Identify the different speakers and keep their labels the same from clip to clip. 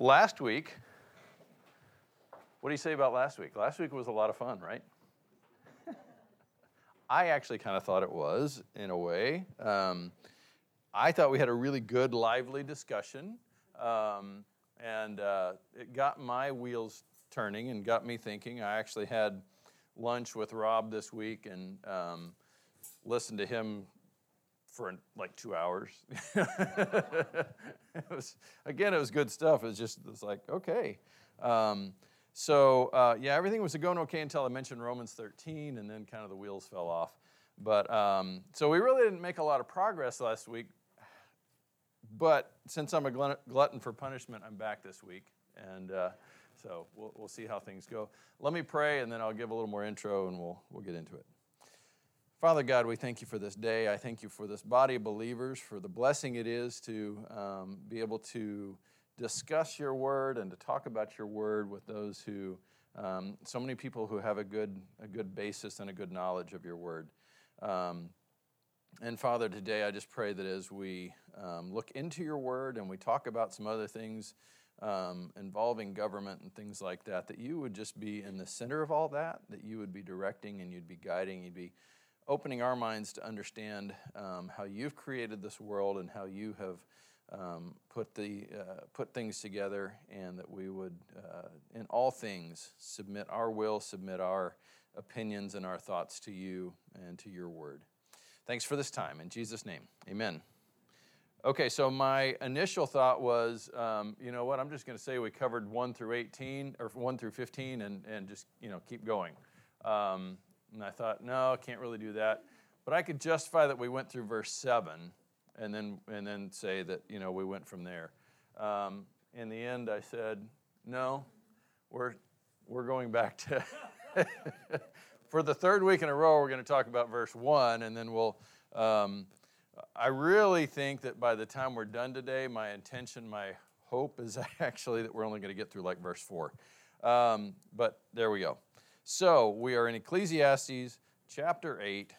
Speaker 1: Last week, what do you say about last week? Last week was a lot of fun, right? I actually kind of thought it was, in a way. Um, I thought we had a really good, lively discussion, um, and uh, it got my wheels turning and got me thinking. I actually had lunch with Rob this week and um, listened to him for like two hours. it was, again, it was good stuff. It was just, it was like, okay. Um, so, uh, yeah, everything was going okay until I mentioned Romans 13, and then kind of the wheels fell off. But um, so we really didn't make a lot of progress last week. But since I'm a glutton for punishment, I'm back this week. And uh, so we'll, we'll see how things go. Let me pray, and then I'll give a little more intro, and we'll, we'll get into it. Father God, we thank you for this day. I thank you for this body of believers, for the blessing it is to um, be able to discuss your word and to talk about your word with those who, um, so many people who have a good, a good basis and a good knowledge of your word. Um, and Father, today I just pray that as we um, look into your word and we talk about some other things um, involving government and things like that, that you would just be in the center of all that, that you would be directing and you'd be guiding, you'd be opening our minds to understand um, how you've created this world and how you have um, put, the, uh, put things together, and that we would, uh, in all things, submit our will, submit our opinions and our thoughts to you and to your word. Thanks for this time. In Jesus' name, amen. Okay, so my initial thought was, um, you know what, I'm just going to say we covered 1 through 18, or 1 through 15, and, and just, you know, keep going. Um, and I thought, no, I can't really do that. But I could justify that we went through verse 7 and then, and then say that, you know, we went from there. Um, in the end, I said, no, we're, we're going back to, for the third week in a row, we're going to talk about verse 1, and then we'll, um, I really think that by the time we're done today, my intention, my hope is actually that we're only going to get through like verse 4. Um, but there we go. So we are in Ecclesiastes chapter 8.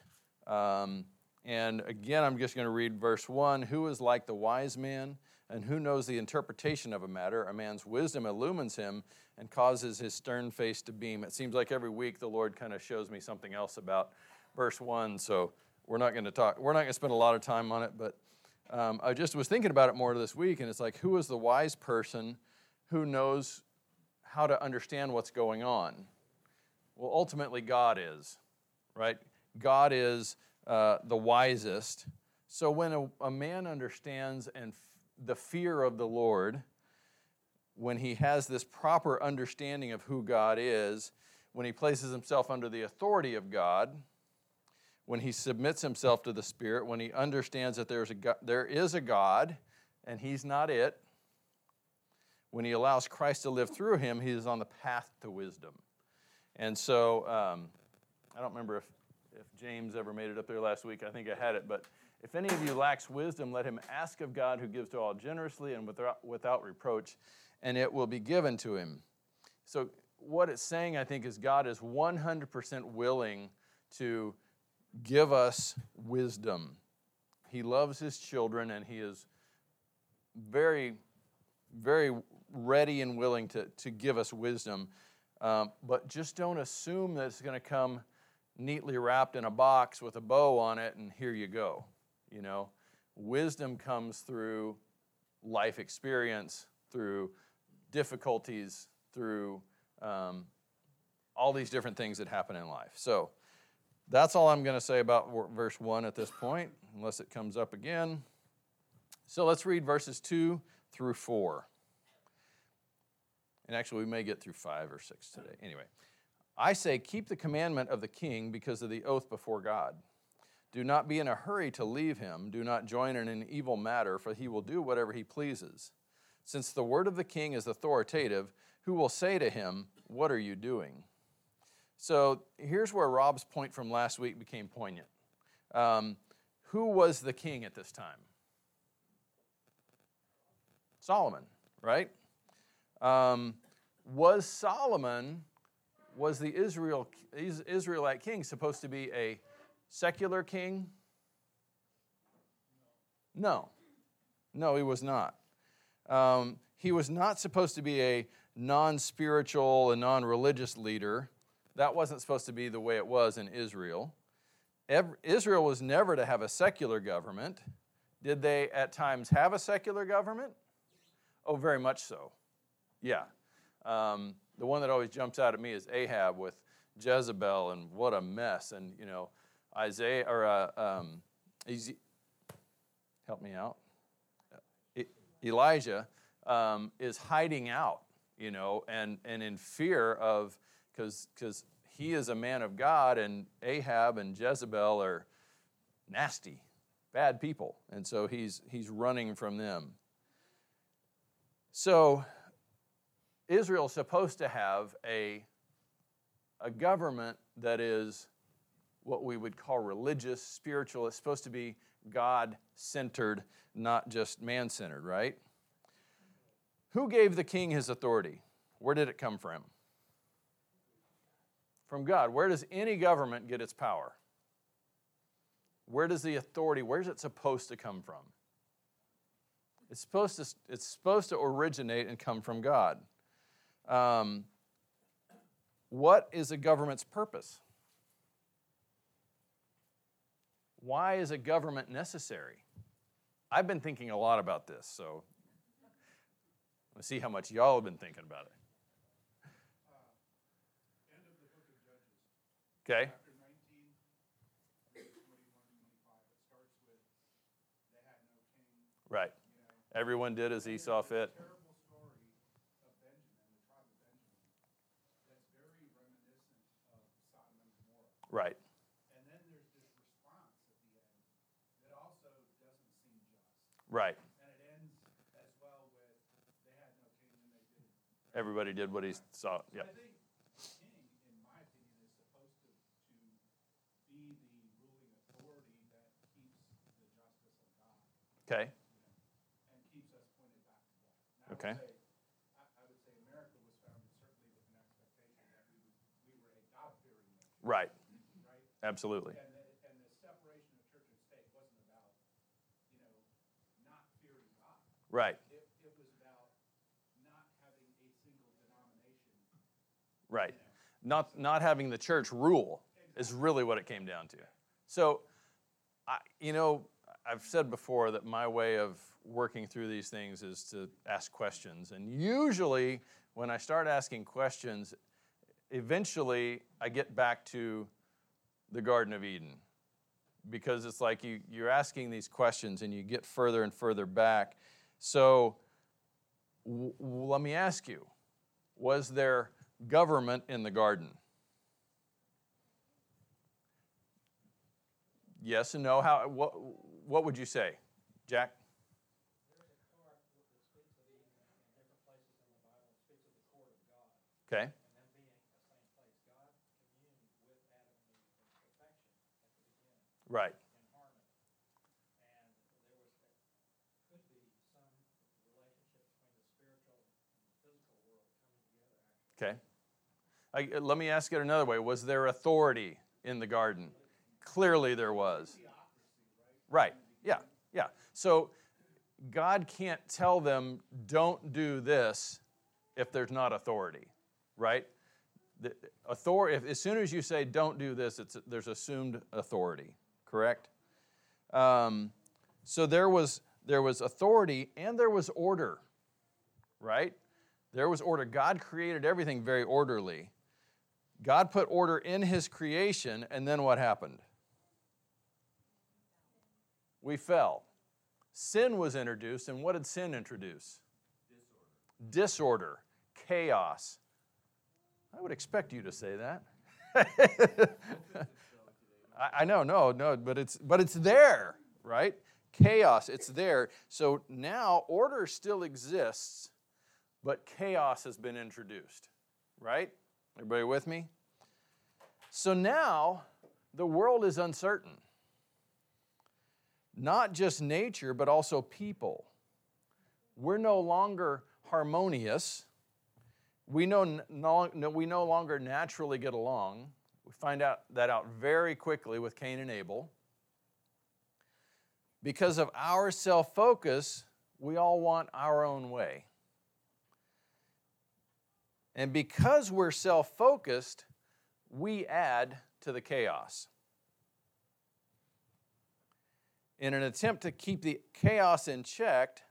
Speaker 1: Um, and again, I'm just going to read verse 1 Who is like the wise man, and who knows the interpretation of a matter? A man's wisdom illumines him and causes his stern face to beam. It seems like every week the Lord kind of shows me something else about verse 1. So we're not going to talk, we're not going to spend a lot of time on it, but um, I just was thinking about it more this week, and it's like, who is the wise person who knows how to understand what's going on? Well, ultimately, God is, right? God is uh, the wisest. So when a, a man understands and f- the fear of the Lord, when he has this proper understanding of who God is, when he places himself under the authority of God, when he submits himself to the Spirit, when he understands that there's a God, there is a God and he's not it, when he allows Christ to live through him, he is on the path to wisdom. And so um, I don't remember if, if James ever made it up there last week. I think I had it. But if any of you lacks wisdom, let him ask of God who gives to all generously and without, without reproach, and it will be given to him. So, what it's saying, I think, is God is 100% willing to give us wisdom. He loves his children, and he is very, very ready and willing to, to give us wisdom. Um, but just don't assume that it's going to come neatly wrapped in a box with a bow on it and here you go. You know, wisdom comes through life experience, through difficulties, through um, all these different things that happen in life. So that's all I'm going to say about verse 1 at this point, unless it comes up again. So let's read verses 2 through 4. And actually, we may get through five or six today. Anyway, I say, keep the commandment of the king because of the oath before God. Do not be in a hurry to leave him. Do not join in an evil matter, for he will do whatever he pleases. Since the word of the king is authoritative, who will say to him, What are you doing? So here's where Rob's point from last week became poignant. Um, who was the king at this time? Solomon, right? Um, was Solomon, was the Israel, Israelite king supposed to be a secular king? No. No, he was not. Um, he was not supposed to be a non spiritual and non religious leader. That wasn't supposed to be the way it was in Israel. Israel was never to have a secular government. Did they at times have a secular government? Oh, very much so. Yeah. Um, the one that always jumps out at me is Ahab with Jezebel and what a mess. And, you know, Isaiah, or uh, um, help me out. Elijah um, is hiding out, you know, and, and in fear of, because he is a man of God, and Ahab and Jezebel are nasty, bad people. And so he's, he's running from them. So Israel's supposed to have a, a government that is what we would call religious, spiritual. It's supposed to be God centered, not just man centered, right? Who gave the king his authority? Where did it come from? From God. Where does any government get its power? Where does the authority, where's it supposed to come from? It's supposed to, it's supposed to originate and come from God. Um, what is a government's purpose? Why is a government necessary? I've been thinking a lot about this, so let's see how much y'all have been thinking about it. Okay. Right. Everyone did as he saw fit. Right. Right. And it ends as well with they had no king and they did. Everybody did what he saw. Yeah. I think king, in my opinion, is supposed to, to be the ruling authority that keeps the justice of God. Okay. and keeps us pointed back to God. okay. Say, I, I would say America was founded certainly with an expectation that we, we were a God-fearing nation. Right. Absolutely. And Right. It, it was about not having a single denomination. Right. You know? Not, not having the church rule exactly. is really what it came down to. So, I, you know, I've said before that my way of working through these things is to ask questions. And usually, when I start asking questions, eventually I get back to the Garden of Eden. Because it's like you, you're asking these questions and you get further and further back. So w- let me ask you was there government in the garden? Yes and no. How, what, what would you say, Jack? Okay. Right. Okay. I, let me ask it another way. Was there authority in the garden? Clearly there was. Right. Yeah. Yeah. So God can't tell them, don't do this if there's not authority, right? The authority, if, as soon as you say, don't do this, it's, there's assumed authority, correct? Um, so there was, there was authority and there was order, right? There was order. God created everything very orderly. God put order in his creation, and then what happened? We fell. Sin was introduced, and what did sin introduce? Disorder. Disorder, chaos. I would expect you to say that. I, I know, no, no, but it's but it's there, right? Chaos, it's there. So now order still exists, but chaos has been introduced, right? Everybody with me? So now the world is uncertain. Not just nature, but also people. We're no longer harmonious. We, know, no, we no longer naturally get along. We find out that out very quickly with Cain and Abel. Because of our self focus, we all want our own way And because we're self focused, we add to the chaos. In an attempt to keep the chaos in check,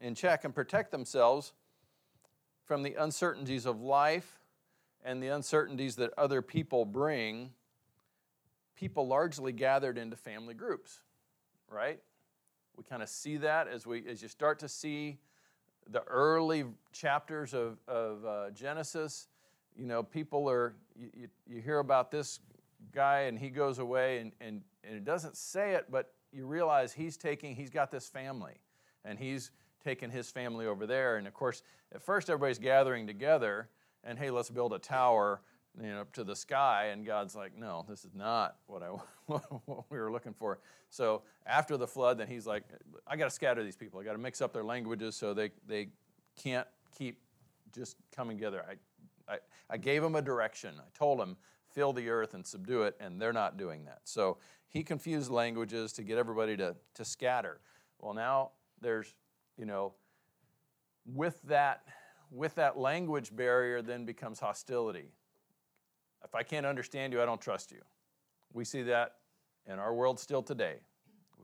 Speaker 1: in check and protect themselves from the uncertainties of life and the uncertainties that other people bring, people largely gathered into family groups, right? We kind of see that as we as you start to see the early chapters of, of uh, Genesis. You know, people are you, you hear about this guy and he goes away and, and, and it doesn't say it, but you realize he's taking he's got this family and he's taking his family over there. And of course, at first everybody's gathering together and hey, let's build a tower you know, up to the sky, and God's like, no, this is not what I what we were looking for. So after the flood, then He's like, I got to scatter these people. I got to mix up their languages so they they can't keep just coming together. I, I I gave them a direction. I told them fill the earth and subdue it, and they're not doing that. So He confused languages to get everybody to to scatter. Well, now there's you know with that with that language barrier then becomes hostility if I can't understand you, I don't trust you. We see that in our world still today.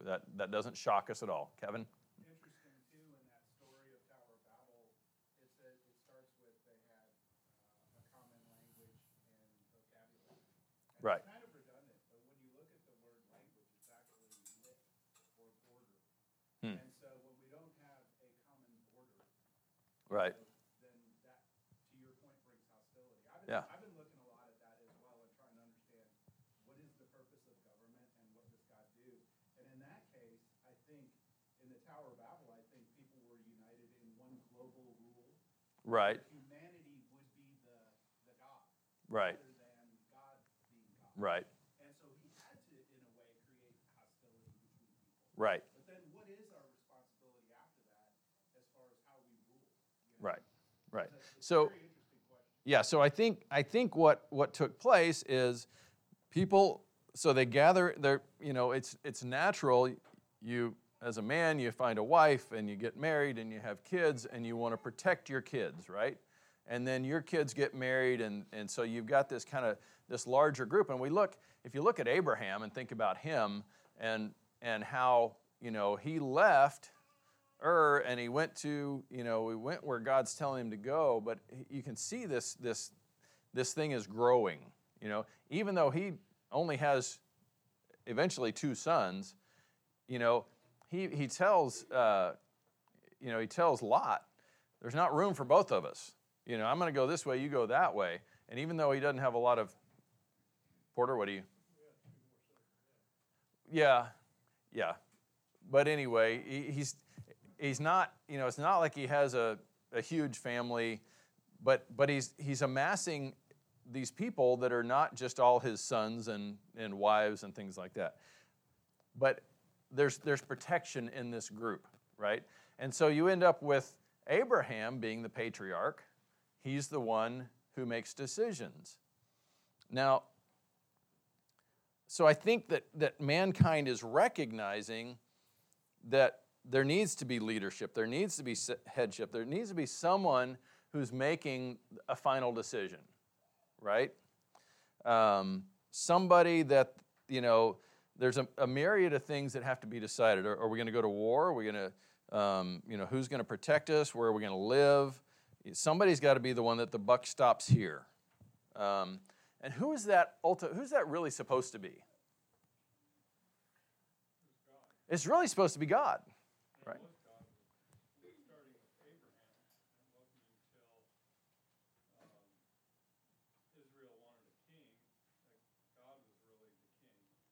Speaker 1: That, that doesn't shock us at all. Kevin?
Speaker 2: Interesting, too, in that story of Tower of Babel, it says it starts with they had a common language and vocabulary. And
Speaker 1: Right.
Speaker 2: It's kind of redundant, but when you look at the word language, it's actually lit or border.
Speaker 1: Hmm.
Speaker 2: And so when we don't have a common border,
Speaker 1: Right.
Speaker 2: then that, to your point, brings hostility. I've
Speaker 1: Yeah.
Speaker 2: I've been looking a lot at that as well and trying to understand what is the purpose of government and what does God do? And in that case, I think in the Tower of Babel, I think people were united in one global rule.
Speaker 1: Right.
Speaker 2: Humanity would be the, the God.
Speaker 1: Right.
Speaker 2: Rather than God being God.
Speaker 1: Right.
Speaker 2: And so he had to, in a way, create hostility between people.
Speaker 1: Right.
Speaker 2: But then what is our responsibility after that as far as how we rule? you know?
Speaker 1: Right. Right.
Speaker 2: It's a- it's a
Speaker 1: So
Speaker 2: very interesting question.
Speaker 1: Yeah, so I think I think what what took place is people so they gather they're you know it's it's natural you as a man you find a wife and you get married and you have kids and you want to protect your kids right? And then your kids get married and and so you've got this kind of this larger group. And we look if you look at Abraham and think about him and and how you know he left Ur and he went to you know we went where God's telling him to go but you can see this this this thing is growing you know. Even though he only has eventually two sons you know he he tells uh, you know he tells Lot there's not room for both of us. You know I'm going to go this way you go that way. And even though he doesn't have a lot of Porter what do you? Yeah yeah. But anyway he, he's he's not you know it's not like he has a, a huge family but but he's he's amassing these people that are not just all his sons and, and wives and things like that. But there's there's protection in this group right? And so you end up with abraham being the patriarch. He's the one who makes decisions. Now so i think that that mankind is recognizing that there needs to be leadership, there needs to be headship, there needs to be someone who's making a final decision, right? Um, somebody that, you know, there's a, a myriad of things that have to be decided. Are, are we going to go to war? Are we going to, um, you know, who's going to protect us? Where are we going to live? Somebody's got to be the one that the buck stops here. Um, and who is that? Ulti- who's that really supposed to be? It's really supposed to be God, right?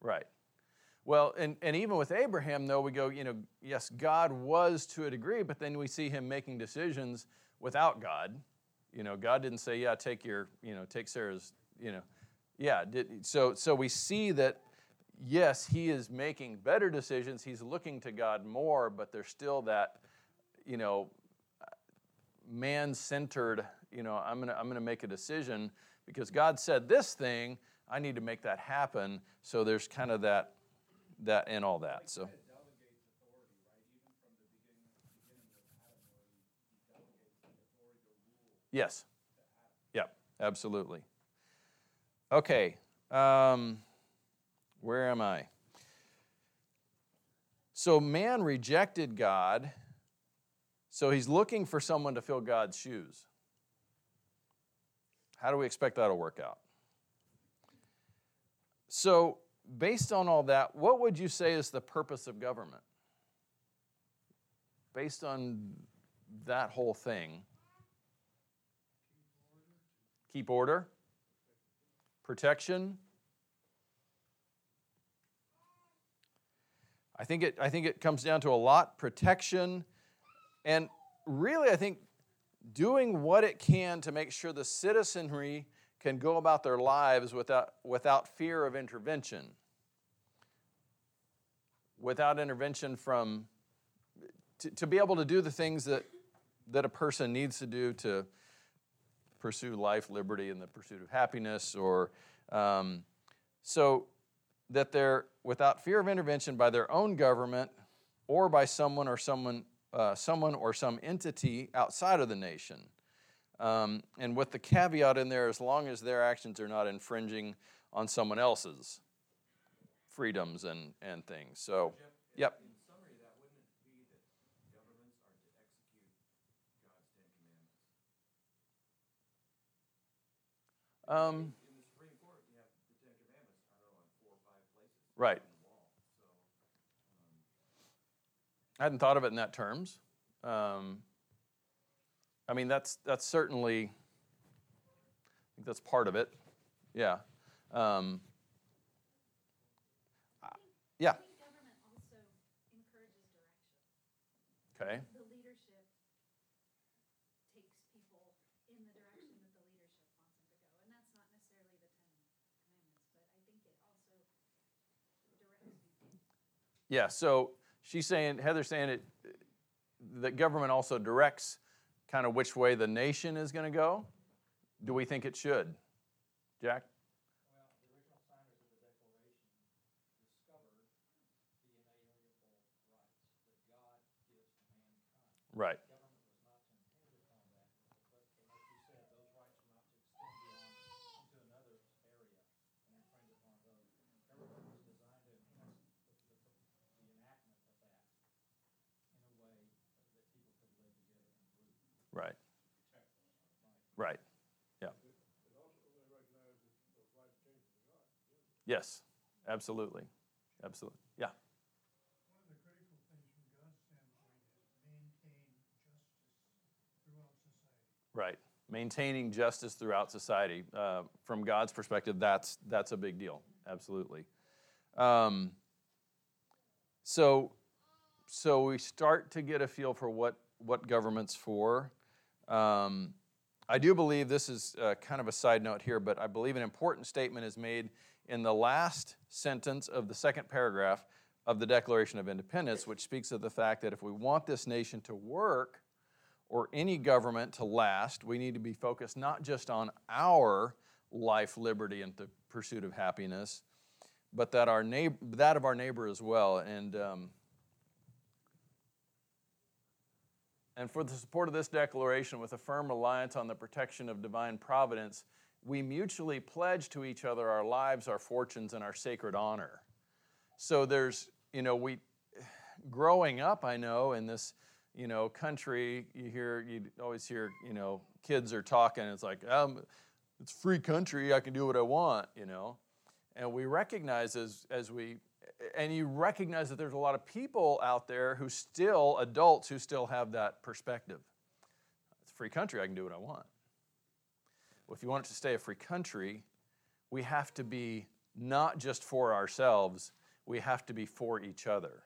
Speaker 1: Right. Well, and, and even with Abraham, though, we go, you know, yes, God was to a degree, but then we see him making decisions without God. You know, God didn't say, yeah, take your, you know, take Sarah's, you know, yeah. Did, so, so we see that, yes, he is making better decisions. He's looking to God more, but there's still that, you know, man centered, you know, I'm going to I'm going to make a decision because God said this thing, I need to make that happen. So there's kind of that that and all that. So
Speaker 2: It delegates authority, right? Even from the beginning, beginning with Adam, where he, he delegates the authority to rule
Speaker 1: yes.
Speaker 2: to Adam.
Speaker 1: absolutely. Okay, um, where am I? So man rejected God, so he's looking for someone to fill God's shoes. How do we expect that'll work out? So, based on all that, what would you say is the purpose of government? Based on that whole thing, keep order, protection. I think it, I think it comes down to a lot protection, and really, I think doing what it can to make sure the citizenry can go about their lives without, without fear of intervention. Without intervention from, to, to be able to do the things that, that a person needs to do to pursue life, liberty, and the pursuit of happiness, or um, so that they're without fear of intervention by their own government or by someone or someone, uh, someone or some entity outside of the nation. Um, and with the caveat in there, as long as their actions are not infringing on someone else's freedoms and, and things. So, yep.
Speaker 3: In summary, that wouldn't be that governments are to execute God's Ten Commandments?
Speaker 1: Um,
Speaker 3: In the Supreme Court, you have the Ten Commandments, I don't know, in four or five places.
Speaker 1: Right.
Speaker 3: On the wall, so.
Speaker 1: I hadn't thought of it in that terms. Um, I mean, that's that's certainly. I think that's part of it. Yeah. Um, yeah.
Speaker 4: I think government also encourages direction.
Speaker 1: Okay.
Speaker 4: The leadership takes people in the direction that the leadership wants them to go. And that's not necessarily the Ten Commandments, but I think it also directs people.
Speaker 1: Yeah. So she's saying Heather's saying it that government also directs kind of which way the nation is going to go. Do we think it should, Jack?
Speaker 5: The original signers of the Declaration discovered the inalienable rights that God gives to mankind.
Speaker 1: Right.
Speaker 5: Government was not to impinge upon that, but, but like you said, those rights were not to extend beyond into another area and infringe upon those. Government was designed to enhance the, the, the enactment of that in a way that people could live together in groups.
Speaker 1: Right. Right. Yeah. Yes, absolutely. Absolutely. Yeah.
Speaker 6: One of the critical things from God's standpoint is maintain justice throughout society.
Speaker 1: Right. Maintaining justice throughout society. Uh, from God's perspective, that's, that's a big deal. Absolutely. Um, so, so we start to get a feel for what, what government's for. Um, I do believe this is uh, kind of a side note here, but I believe an important statement is made in the last sentence of the second paragraph of the Declaration of Independence, which speaks of the fact that if we want this nation to work or any government to last, we need to be focused not just on our life, liberty, and the pursuit of happiness, but that our neighbor, that of our neighbor as well. And um, and for the support of this declaration, with a firm reliance on the protection of divine providence, we mutually pledge to each other our lives, our fortunes, and our sacred honor. So there's, you know, we, growing up, I know in this, you know, country, you hear, you always hear, you know, kids are talking. It's like, um, it's free country. I can do what I want, you know. And we recognize as as we, and you recognize that there's a lot of people out there who still, adults who still have that perspective. It's a free country. I can do what I want. Well, if you want it to stay a free country, we have to be not just for ourselves, we have to be for each other.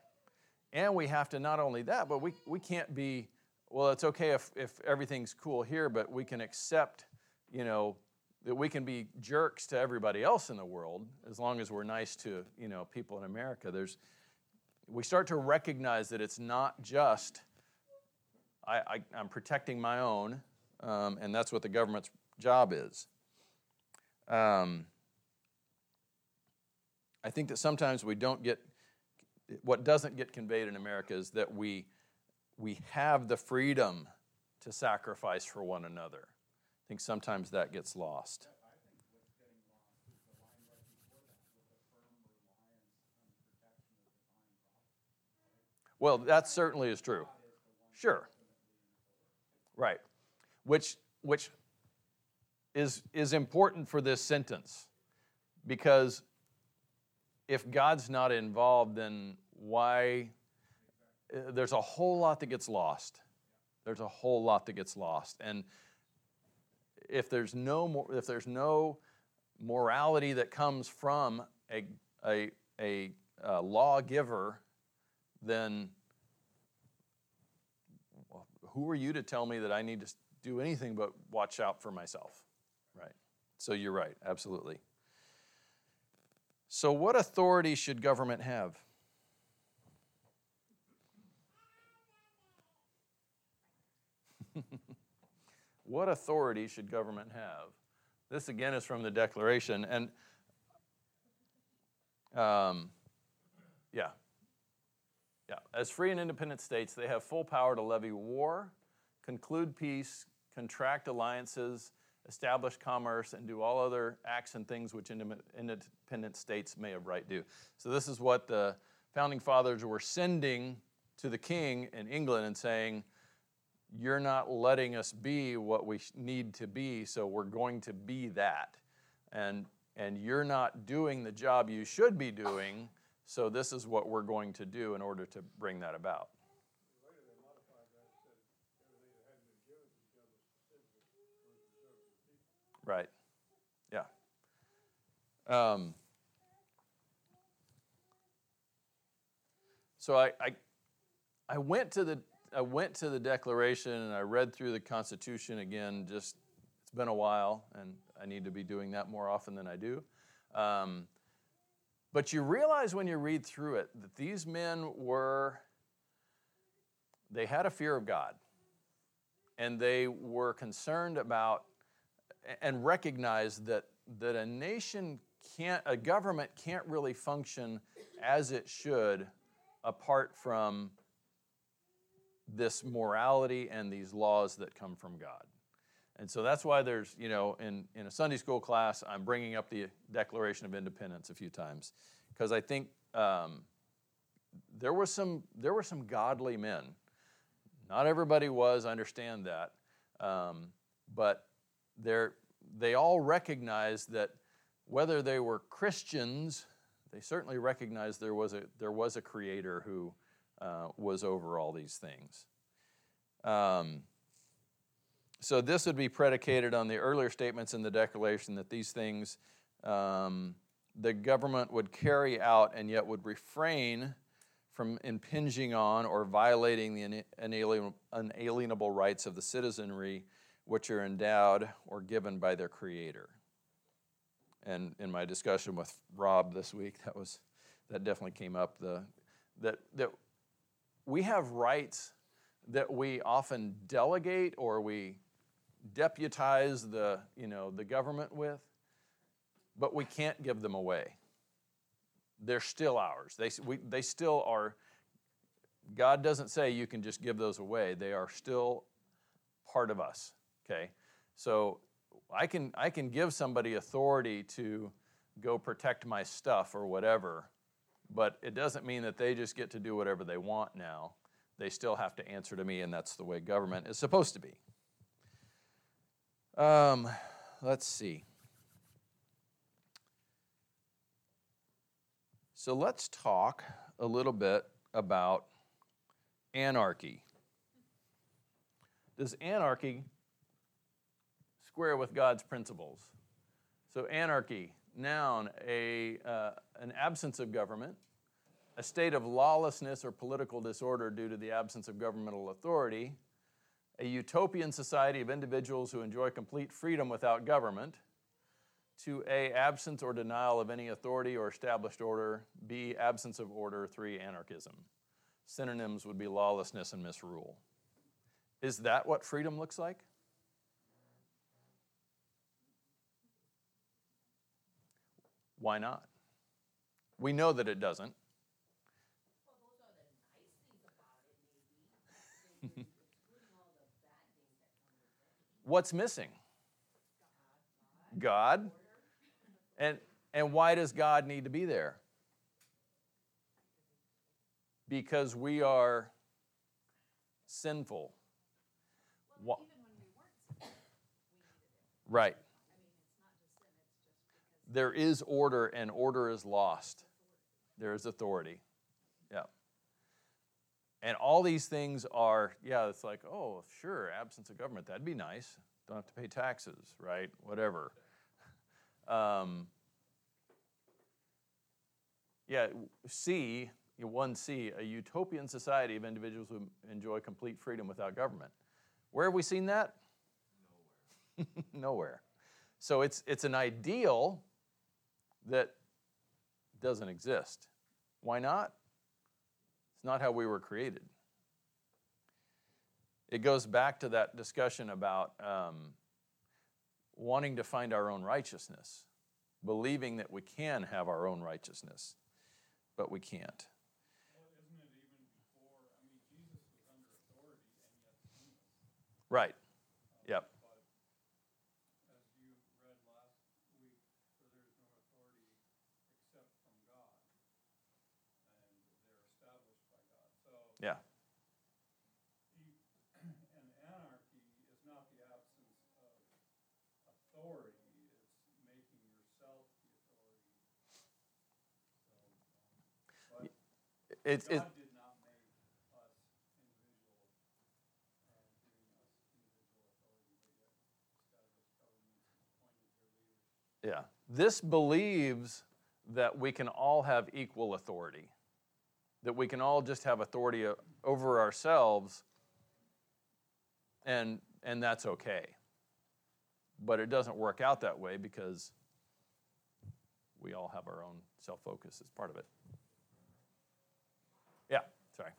Speaker 1: And we have to not only that, but we, we can't be, well, it's okay if, if everything's cool here, but we can accept, you know, that we can be jerks to everybody else in the world as long as we're nice to, you know, people in America. There's, we start to recognize that it's not just, I, I'm protecting my own, um, and that's what the government's job is. Um, I think that sometimes we don't get, what doesn't get conveyed in America is that we, we have the freedom to sacrifice for one another. I think sometimes that gets lost.
Speaker 2: I think what's getting lost is the line right before that with a firm reliance on the protection of divine providence.
Speaker 1: Well, that certainly is true. Sure. Right. Which which is is important for this sentence because if God's not involved then why uh, there's a whole lot that gets lost. There's a whole lot that gets lost. And if there's no more if there's no morality that comes from a a a, uh lawgiver then who are you to tell me that I need to do anything but watch out for myself? Right. So you're right, absolutely. So, what authority should government have? What authority should government have? This again is from the Declaration, and um, yeah, yeah. As free and independent states, they have full power to levy war, conclude peace, contract alliances, establish commerce, and do all other acts and things which independent states may of right do. So, this is what the founding fathers were sending to the king in England and saying, You're not letting us be what we need to be, so we're going to be that. And, and you're not doing the job you should be doing, so this is what we're going to do in order to bring that about. Right. Yeah. Um, so I, I, I went to the I went to the Declaration and I read through the Constitution again. Just it's been a while, and I need to be doing that more often than I do. Um, but you realize when you read through it that these men were they had a fear of God, and they were concerned about and recognized that that a nation can't a government can't really function as it should apart from this morality and these laws that come from God. And so that's why there's, you know, in, in a Sunday school class, I'm bringing up the Declaration of Independence a few times because I think um, there, was some, there were some godly men. Not everybody was, I understand that. Um, but they all recognized that whether they were Christians, they certainly recognized there was a, there was a creator who uh, was over all these things. Um, so this would be predicated on the earlier statements in the Declaration that these things um, the government would carry out and yet would refrain from impinging on or violating the inalienable, unalienable rights of the citizenry which are endowed or given by their creator. And in my discussion with Rob this week, that was that definitely came up. The that that we have rights that we often delegate or we deputize the you know the government with, but we can't give them away. They're still ours. They we, they still are. God doesn't say you can just give those away. They are still part of us. Okay, so I can I can give somebody authority to go protect my stuff or whatever, but it doesn't mean that they just get to do whatever they want now. They still have to answer to me, and that's the way government is supposed to be. Um, let's see. So let's talk a little bit about anarchy. Does anarchy square with God's principles? So, anarchy, noun, a, uh, an absence of government, a state of lawlessness or political disorder due to the absence of governmental authority, a utopian society of individuals who enjoy complete freedom without government, to A, absence or denial of any authority or established order, B, absence of order, three, anarchism. Synonyms would be lawlessness and misrule. Is that what freedom looks like? Why not? We know that it doesn't. What's missing? God. And, and why does God need to be there? Because we are sinful. Wha- Right. There is order, and order is lost. There is authority. Yeah. And all these things are, yeah, it's like, oh, sure, absence of government, that'd be nice. Don't have to pay taxes, right? Whatever. Um, yeah, C, 1C, a utopian society of individuals who enjoy complete freedom without government. Where have we seen that? Nowhere. Nowhere. So it's, it's an ideal that doesn't exist. Why not? It's not how we were created. It goes back to that discussion about um, wanting to find our own righteousness, believing that we can have our own righteousness, but we can't.
Speaker 6: Well, isn't it even before, I mean, Jesus was under authority and yet sinless.
Speaker 1: Right. Yep.
Speaker 6: But as you read last week, for there is no authority except from God. And they're established by God. So,
Speaker 1: Yeah.
Speaker 6: e- and anarchy is not the absence of authority, it's making yourself the authority. So, um, but
Speaker 1: It's, it,
Speaker 6: God did not make us individual, uh, giving us individual authority, but yet established governments and appointed their leaders.
Speaker 1: Yeah. This believes that we can all have equal authority, that we can all just have authority uh, over ourselves, and, and that's okay. But it doesn't work out that way because we all have our own self focus as part of it. Yeah, sorry.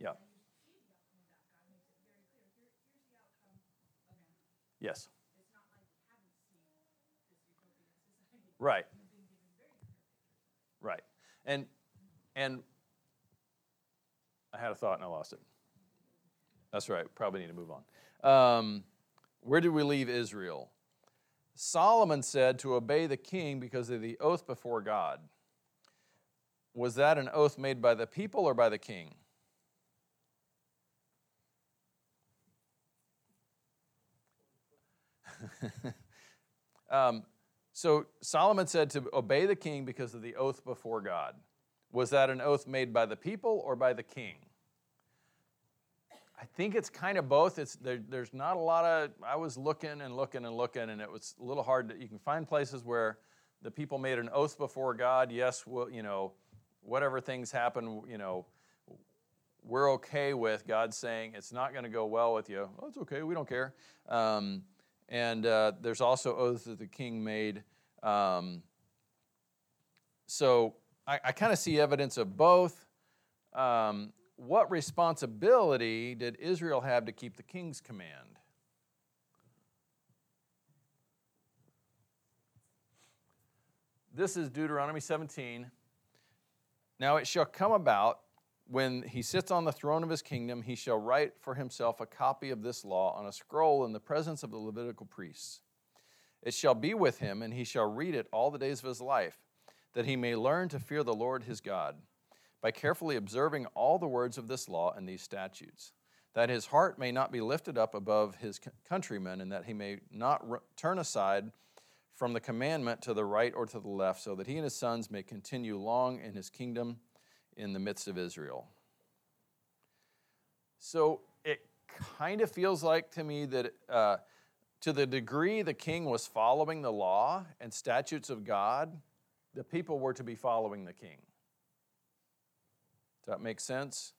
Speaker 1: Yeah. Yes. Right. Right. And and I had a thought and I lost it. That's right. Probably need to move on. Um, where did we leave Israel? Solomon said to obey the king because of the oath before God. Was that an oath made by the people or by the king? um, so Solomon said to obey the king because of the oath before God. Was that an oath made by the people or by the king? I think it's kind of both. It's there, there's not a lot of. I was looking and looking and looking, and it was a little hard. To, you can find places where the people made an oath before God. Yes, well, you know, whatever things happen, you know, we're okay with God saying it's not going to go well with you. Oh, it's okay. We don't care. Um, and uh, there's also oaths that the king made. Um, so I, I kind of see evidence of both. Um, what responsibility did Israel have to keep the king's command? This is Deuteronomy 17. Now it shall come about when he sits on the throne of his kingdom, he shall write for himself a copy of this law on a scroll in the presence of the Levitical priests. It shall be with him, and he shall read it all the days of his life, that he may learn to fear the Lord his God, by carefully observing all the words of this law and these statutes, that his heart may not be lifted up above his countrymen, and that he may not turn aside from the commandment to the right or to the left, so that he and his sons may continue long in his kingdom in the midst of Israel. So it kind of feels like to me that uh, to the degree the king was following the law and statutes of God, the people were to be following the king. Does that make sense?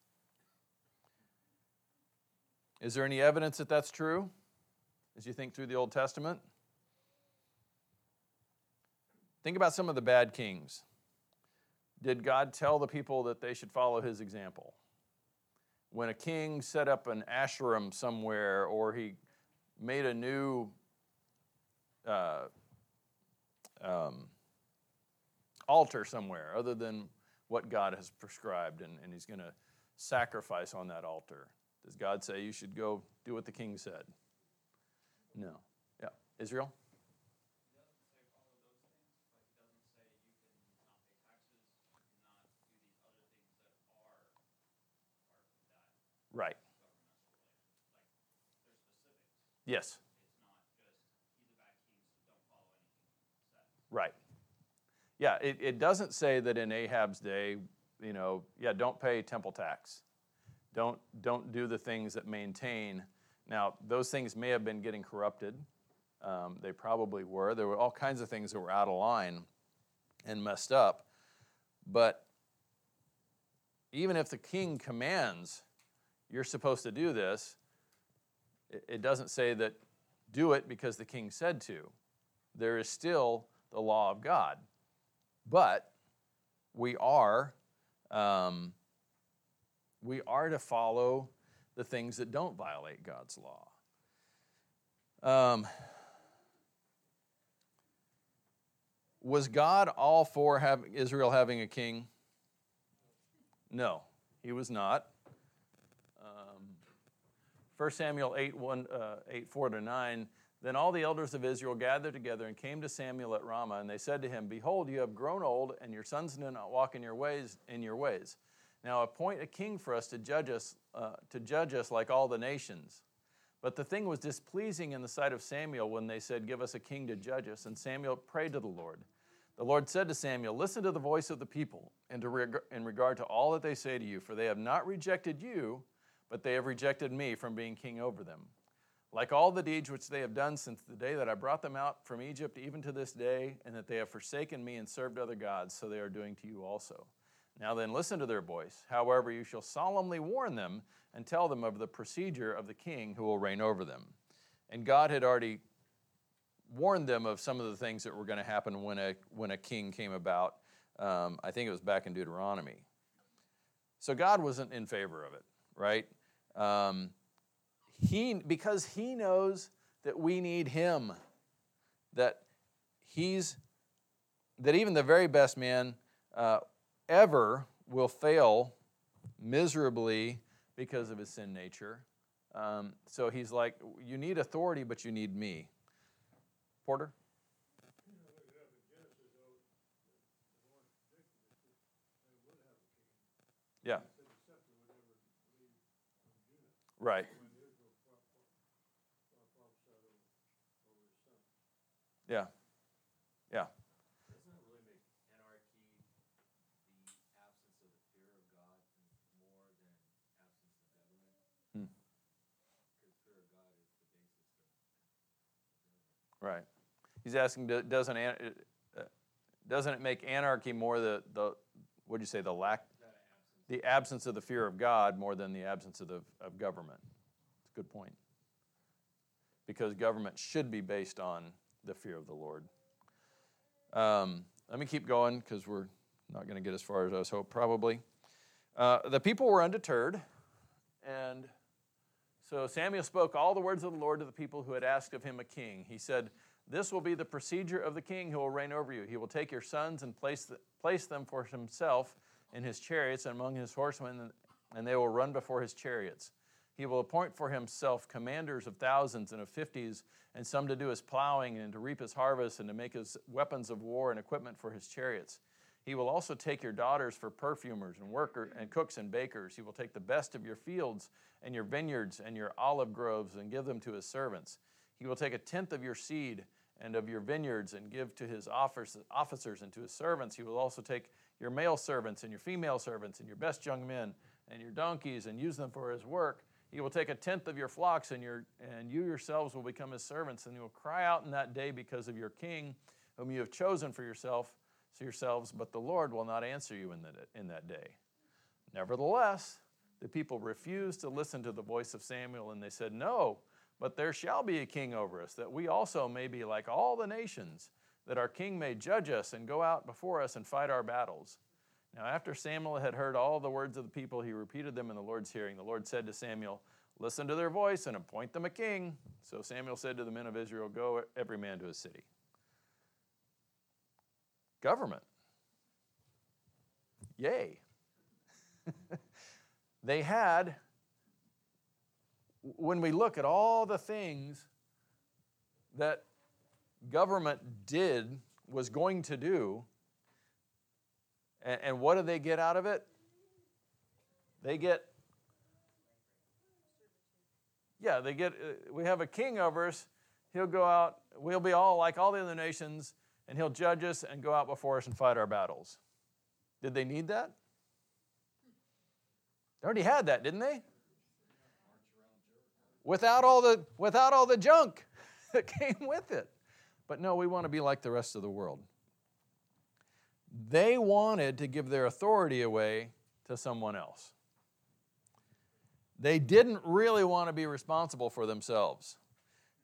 Speaker 1: Is there any evidence that that's true as you think through the Old Testament? Think about some of the bad kings. Did God tell the people that they should follow his example? When a king set up an Asherah somewhere or he made a new uh, um, altar somewhere other than what God has prescribed, and, and he's going to sacrifice on that altar. Does God say you should go do what the king said? No. Yeah. Israel?
Speaker 5: He doesn't say follow those things, but he doesn't say you can not pay taxes, you cannot do these other things that are part of that
Speaker 1: Right.
Speaker 5: governmental relation. Like, there's specifics.
Speaker 1: Yes.
Speaker 5: It's not just, he's a bad king, so don't follow anything he says.
Speaker 1: Right. Yeah, it, it doesn't say that in Ahab's day, you know, yeah, don't pay temple tax. Don't, don't do the things that maintain. Now, those things may have been getting corrupted. Um, they probably were. There were all kinds of things that were out of line and messed up. But even if the king commands, you're supposed to do this, it, doesn't say that do it because the king said to. There is still the law of God. But we are um, we are to follow the things that don't violate God's law. Um, was God all for having Israel having a king? No, he was not. Um, 1 Samuel 8, 1, uh, 8 4 to 9. Then all the elders of Israel gathered together and came to Samuel at Ramah, and they said to him, Behold, you have grown old, and your sons do not walk in your ways. In your ways. Now appoint a king for us to judge us, uh, to judge us like all the nations. But the thing was displeasing in the sight of Samuel when they said, Give us a king to judge us. And Samuel prayed to the Lord. The Lord said to Samuel, Listen to the voice of the people, and to reg- in regard to all that they say to you, for they have not rejected you, but they have rejected me from being king over them. Like all the deeds which they have done since the day that I brought them out from Egypt, even to this day, and that they have forsaken me and served other gods, so they are doing to you also. Now then, listen to their voice. However, you shall solemnly warn them and tell them of the procedure of the king who will reign over them. And God had already warned them of some of the things that were going to happen when a, when a king came about. Um, I think it was back in Deuteronomy. So God wasn't in favor of it, right? Um, he, because he knows that we need him, that he's, that even the very best man uh, ever will fail miserably because of his sin nature. Um, so he's like, you need authority, but you need me. Porter? Yeah. Right. Yeah. Yeah.
Speaker 3: Doesn't it really make anarchy the absence of the fear of God more than absence of government?
Speaker 1: Hmm.
Speaker 3: Because fear of God is the basis of
Speaker 1: Right. He's asking, doesn't, uh, doesn't it make anarchy more the, the what do you say, the lack, the absence of the fear of God more than the absence of, the, of government? It's a good point. Because government should be based on the fear of the Lord. Um, let me keep going because we're not going to get as far as I was hoped, probably. Uh, the people were undeterred, and so Samuel spoke all the words of the Lord to the people who had asked of him a king. He said, This will be the procedure of the king who will reign over you. He will take your sons and place, the, place them for himself in his chariots and among his horsemen, and they will run before his chariots. He will appoint for himself commanders of thousands and of fifties, and some to do his plowing and to reap his harvest and to make his weapons of war and equipment for his chariots. He will also take your daughters for perfumers and workers and cooks and bakers. He will take the best of your fields and your vineyards and your olive groves and give them to his servants. He will take a tenth of your seed and of your vineyards and give to his officers and to his servants. He will also take your male servants and your female servants and your best young men and your donkeys and use them for his work. He will take a tenth of your flocks, and, your, and you yourselves will become his servants, and you will cry out in that day because of your king, whom you have chosen for yourself, so yourselves, but the Lord will not answer you in, the, in that day. Nevertheless, the people refused to listen to the voice of Samuel, and they said, No, but there shall be a king over us, that we also may be like all the nations, that our king may judge us and go out before us and fight our battles. Now, after Samuel had heard all the words of the people, he repeated them in the Lord's hearing. The Lord said to Samuel, Listen to their voice and appoint them a king. So Samuel said to the men of Israel, Go every man to his city. Government. Yay. they had, when we look at all the things that government did, was going to do, and, and what do they get out of it? They get, yeah, they get, uh, we have a king over us. He'll go out, we'll be all like all the other nations, and he'll judge us and go out before us and fight our battles. Did they need that? They already had that, didn't they? Without all the, without all the junk that came with it. But no, we want to be like the rest of the world. They wanted to give their authority away to someone else. They didn't really want to be responsible for themselves,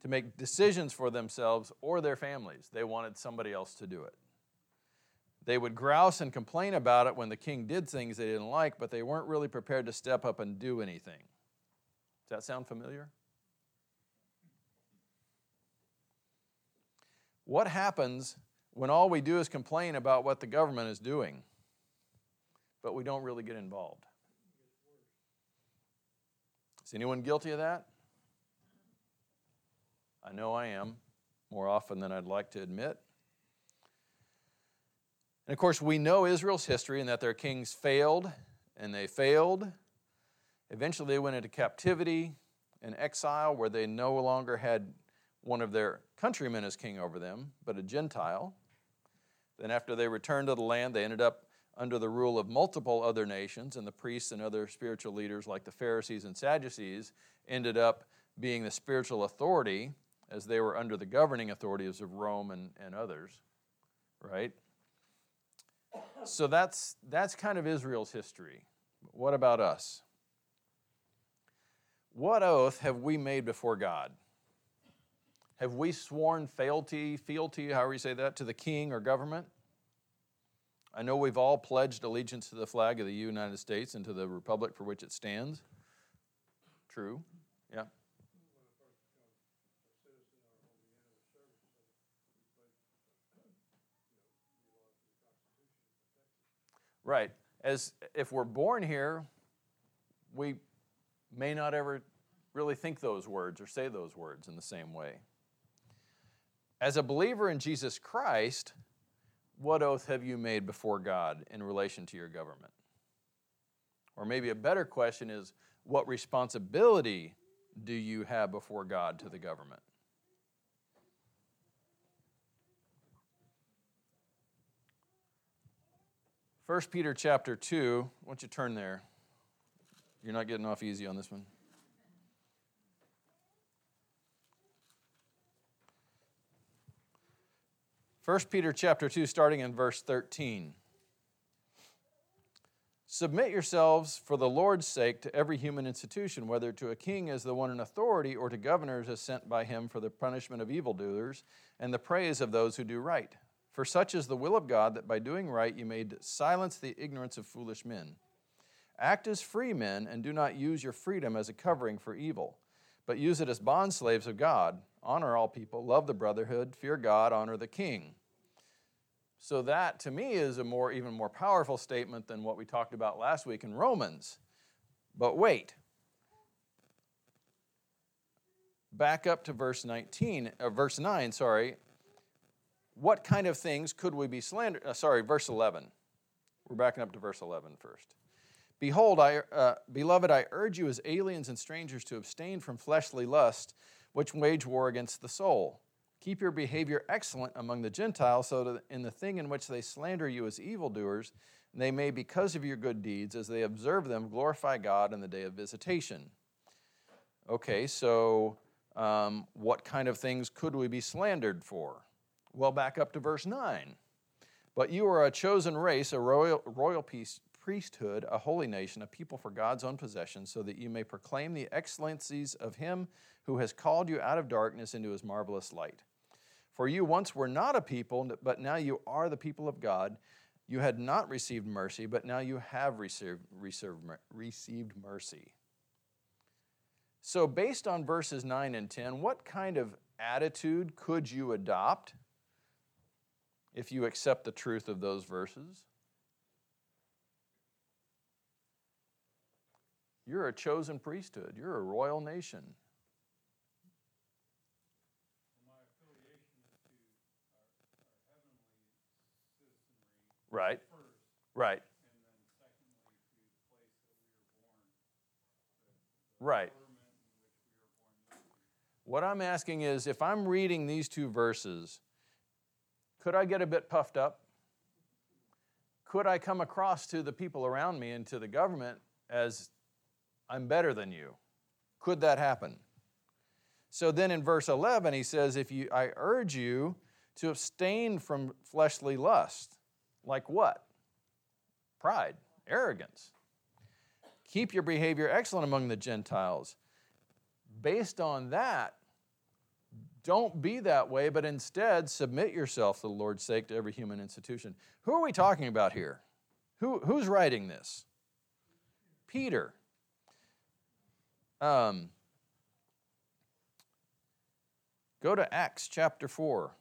Speaker 1: to make decisions for themselves or their families. They wanted somebody else to do it. They would grouse and complain about it when the king did things they didn't like, but they weren't really prepared to step up and do anything. Does that sound familiar? What happens when all we do is complain about what the government is doing, but we don't really get involved? Is anyone guilty of that? I know I am, more often than I'd like to admit. And of course, we know Israel's history and that their kings failed and they failed. Eventually, they went into captivity and exile where they no longer had one of their countrymen as king over them, but a Gentile. Then, after they returned to the land, they ended up under the rule of multiple other nations, and the priests and other spiritual leaders, like the Pharisees and Sadducees, ended up being the spiritual authority as they were under the governing authorities of Rome and, and others, right? So that's, that's kind of Israel's history. What about us? What oath have we made before God? Have we sworn fealty, fealty, however you say that, to the king or government? I know we've all pledged allegiance to the flag of the United States and to the republic for which it stands. True. Yeah. Right. As if we're born here, we may not ever really think those words or say those words in the same way. As a believer in Jesus Christ, what oath have you made before God in relation to your government? Or maybe a better question is what responsibility do you have before God to the government? First Peter chapter 2, why don't you turn there? You're not getting off easy on this one. First Peter chapter 2 starting in verse 13. Submit yourselves for the Lord's sake to every human institution, whether to a king as the one in authority or to governors as sent by him for the punishment of evildoers and the praise of those who do right. For such is the will of God that by doing right you may silence the ignorance of foolish men. Act as free men and do not use your freedom as a covering for evil, but use it as bondslaves of God. Honor all people, love the brotherhood, fear God, honor the king. So that to me is a more even more powerful statement than what we talked about last week in Romans. But wait. Back up to verse 19, uh, verse 9, sorry. What kind of things could we be slandered? Uh, sorry, verse 11. We're backing up to verse 11 first. Behold, I, uh, beloved, I urge you as aliens and strangers to abstain from fleshly lust, which wage war against the soul Keep your behavior excellent among the Gentiles, so that in the thing in which they slander you as evildoers, they may, because of your good deeds, as they observe them, glorify God in the day of visitation. Okay, so um, what kind of things could we be slandered for? Well, back up to verse 9. But you are a chosen race, a royal, royal priesthood, a holy nation, a people for God's own possession, so that you may proclaim the excellencies of Him who has called you out of darkness into His marvelous light. For you once were not a people, but now you are the people of God. You had not received mercy, but now you have received, received mercy. So, based on verses 9 and 10, what kind of attitude could you adopt if you accept the truth of those verses? You're a chosen priesthood, you're a royal nation. Right,
Speaker 6: first,
Speaker 1: right,
Speaker 6: and then secondly to the place we born, the, the
Speaker 1: right.
Speaker 6: government in which we were born into.
Speaker 1: What I'm asking is if I'm reading these two verses, could I get a bit puffed up? Could I come across to the people around me and to the government as I'm better than you? Could that happen? So then in verse 11 he says if you I urge you to abstain from fleshly lust. Like what? Pride, arrogance. Keep your behavior excellent among the Gentiles based on that, don't be that way, but instead submit yourself for the Lord's sake to every human institution. Who are we talking about here? Who, who's writing this? Peter. Um, go to Acts chapter 4.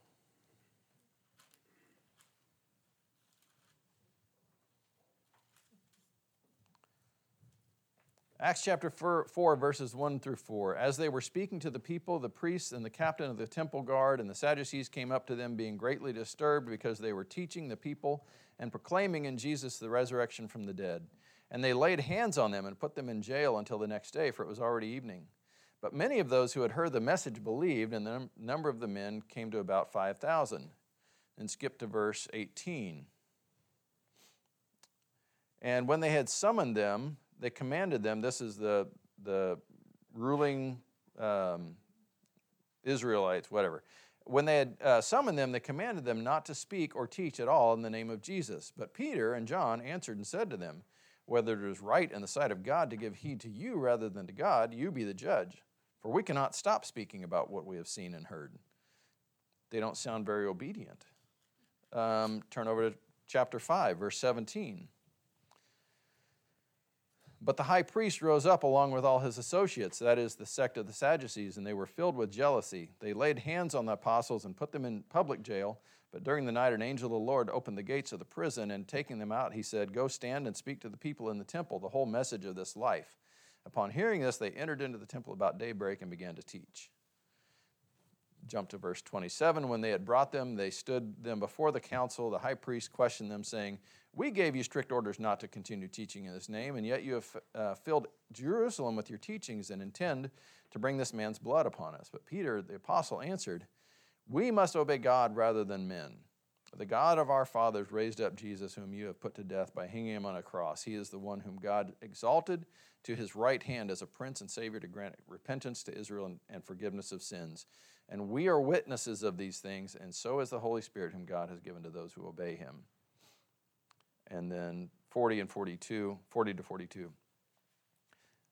Speaker 1: Acts chapter 4, verses 1 through 4. As they were speaking to the people, the priests and the captain of the temple guard and the Sadducees came up to them, being greatly disturbed because they were teaching the people and proclaiming in Jesus the resurrection from the dead. And they laid hands on them and put them in jail until the next day, for it was already evening. But many of those who had heard the message believed, and the number of the men came to about 5,000. And skip to verse 18. And when they had summoned them, they commanded them this is the, the ruling um, Israelites, whatever. When they had uh, summoned them, they commanded them not to speak or teach at all in the name of Jesus. But Peter and John answered and said to them, Whether it is right in the sight of God to give heed to you rather than to God, you be the judge. For we cannot stop speaking about what we have seen and heard. They don't sound very obedient. Um, turn over to chapter 5, verse 17. But the high priest rose up along with all his associates, that is, the sect of the Sadducees, and they were filled with jealousy. They laid hands on the apostles and put them in public jail. But during the night, an angel of the Lord opened the gates of the prison, and taking them out, he said, Go stand and speak to the people in the temple the whole message of this life. Upon hearing this, they entered into the temple about daybreak and began to teach. Jump to verse 27. When they had brought them, they stood them before the council. The high priest questioned them, saying, We gave you strict orders not to continue teaching in this name, and yet you have uh, filled Jerusalem with your teachings and intend to bring this man's blood upon us. But Peter, the apostle, answered, We must obey God rather than men. The God of our fathers raised up Jesus, whom you have put to death by hanging him on a cross. He is the one whom God exalted to his right hand as a prince and savior to grant repentance to Israel and forgiveness of sins. And we are witnesses of these things, and so is the Holy Spirit, whom God has given to those who obey him. And then 40 and 42, 40 to 42.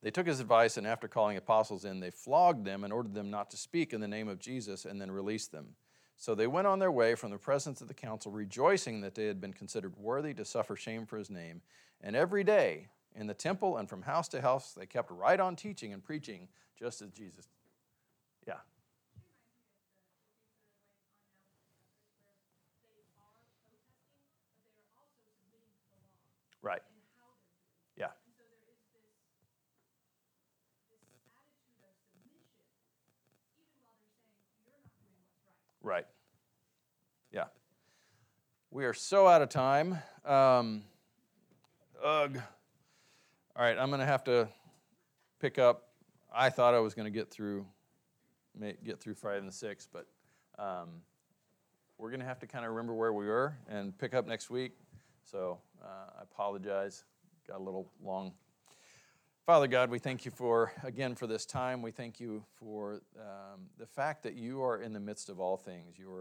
Speaker 1: They took his advice, and after calling apostles in, they flogged them and ordered them not to speak in the name of Jesus, and then released them. So they went on their way from the presence of the council, rejoicing that they had been considered worthy to suffer shame for his name. And every day in the temple and from house to house, they kept right on teaching and preaching, just as Jesus. Yeah. Right. Yeah. Right. Yeah. We are so out of time. Um, ugh. All right, I'm going to have to pick up. I thought I was going to get through, get through Friday and the sixth, but um, we're going to have to kind of remember where we were and pick up next week. So uh, I apologize. Got a little long. Father God, we thank you for, again, for this time. We thank you for um, the fact that you are in the midst of all things. You are